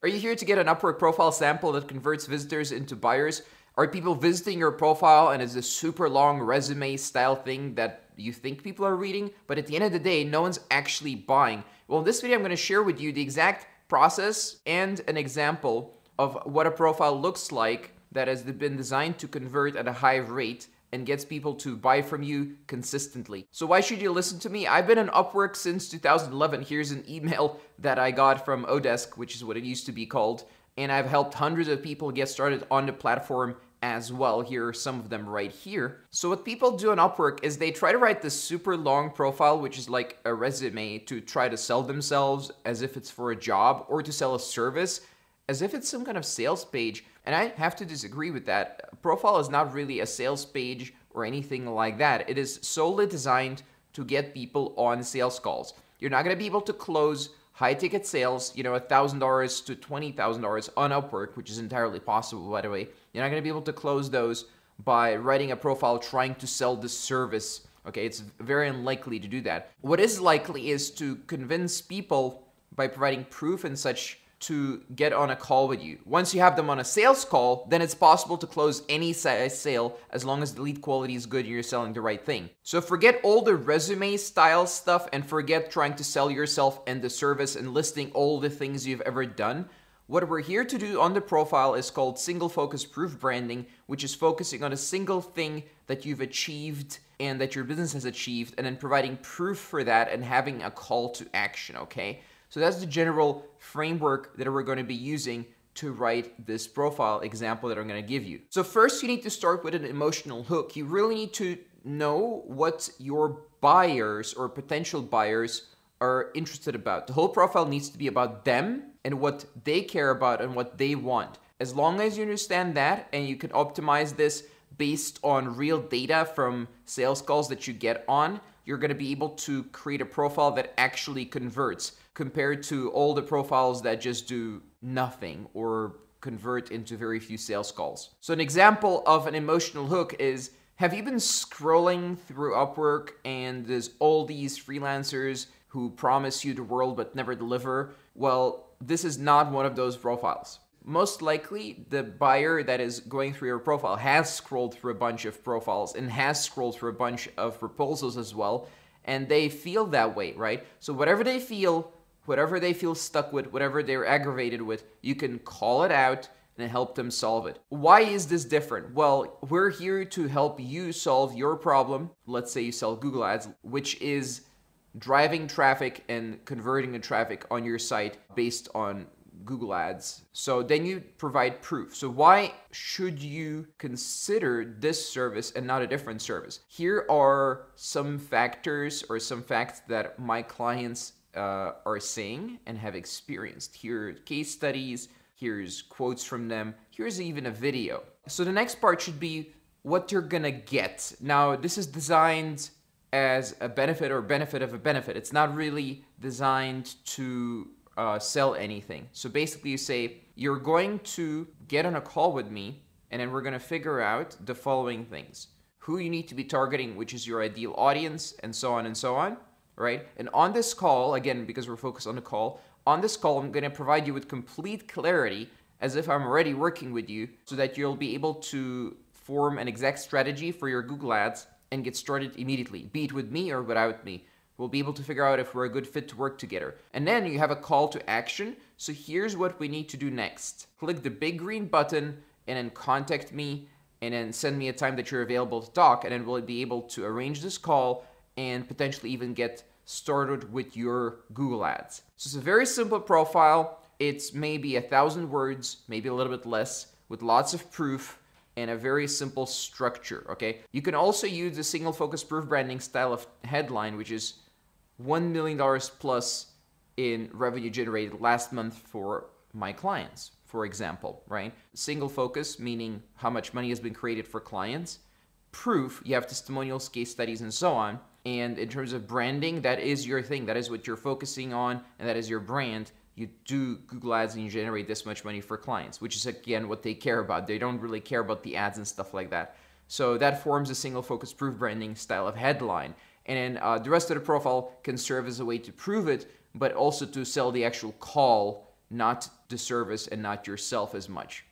Are you here to get an Upwork profile sample that converts visitors into buyers? Are people visiting your profile and it's a super long resume style thing that you think people are reading, but at the end of the day, no one's actually buying? Well, in this video, I'm going to share with you the exact process and an example of what a profile looks like that has been designed to convert at a high rate and gets people to buy from you consistently. So why should you listen to me? I've been on Upwork since 2011. Here's an email that I got from oDesk, which is what it used to be called, and I've helped hundreds of people get started on the platform as well. Here are some of them right here. So what people do on Upwork is they try to write this super long profile, which is like a resume to try to sell themselves as if it's for a job or to sell a service as if it's some kind of sales page. And I have to disagree with that. Profile is not really a sales page or anything like that. It is solely designed to get people on sales calls. You're not going to be able to close high ticket sales, you know, $1,000 to $20,000 on Upwork, which is entirely possible, by the way. You're not going to be able to close those by writing a profile trying to sell the service. Okay, it's very unlikely to do that. What is likely is to convince people by providing proof and such to get on a call with you. Once you have them on a sales call, then it's possible to close any size uh, sale as long as the lead quality is good and you're selling the right thing. So forget all the resume style stuff and forget trying to sell yourself and the service and listing all the things you've ever done. What we're here to do on the profile is called single focus proof branding, which is focusing on a single thing that you've achieved and that your business has achieved, and then providing proof for that and having a call to action, okay? So that's the general framework that we're going to be using to write this profile example that I'm going to give you. So first you need to start with an emotional hook. You really need to know what your buyers or potential buyers are interested about. The whole profile needs to be about them and what they care about and what they want. As long as you understand that and you can optimize this based on real data from sales calls that you get on, you're going to be able to create a profile that actually converts compared to all the profiles that just do nothing or convert into very few sales calls. So an example of an emotional hook is have you been scrolling through Upwork and there's all these freelancers who promise you the world but never deliver? Well, this is not one of those profiles. Most likely, the buyer that is going through your profile has scrolled through a bunch of profiles and has scrolled through a bunch of proposals as well, and they feel that way, right? So, whatever they feel, whatever they feel stuck with, whatever they're aggravated with, you can call it out and help them solve it. Why is this different? Well, we're here to help you solve your problem. Let's say you sell Google Ads, which is driving traffic and converting the traffic on your site based on Google Ads. So then you provide proof. So why should you consider this service and not a different service? Here are some factors or some facts that my clients uh, are saying and have experienced. Here are case studies, here's quotes from them, here's even a video. So the next part should be what you're gonna get. Now, this is designed as a benefit or benefit of a benefit. It's not really designed to uh, sell anything. So basically, you say, you're going to get on a call with me, and then we're gonna figure out the following things who you need to be targeting, which is your ideal audience, and so on and so on right? And on this call, again, because we're focused on the call, on this call, I'm going to provide you with complete clarity as if I'm already working with you so that you'll be able to form an exact strategy for your Google Ads and get started immediately, be it with me or without me. We'll be able to figure out if we're a good fit to work together. And then you have a call to action. So here's what we need to do next. Click the big green button and then contact me and then send me a time that you're available to talk and then we'll be able to arrange this call and potentially even get started with your Google Ads. So it's a very simple profile. It's maybe a thousand words, maybe a little bit less, with lots of proof and a very simple structure. Okay. You can also use the single focus proof branding style of headline, which is $1 million plus in revenue generated last month for my clients, for example, right? Single focus, meaning how much money has been created for clients. Proof, you have testimonials, case studies, and so on. And in terms of branding, that is your thing. That is what you're focusing on, and that is your brand. You do Google Ads and you generate this much money for clients, which is again what they care about. They don't really care about the ads and stuff like that. So that forms a single focus proof branding style of headline. And then uh, the rest of the profile can serve as a way to prove it, but also to sell the actual call not the service and not yourself as much.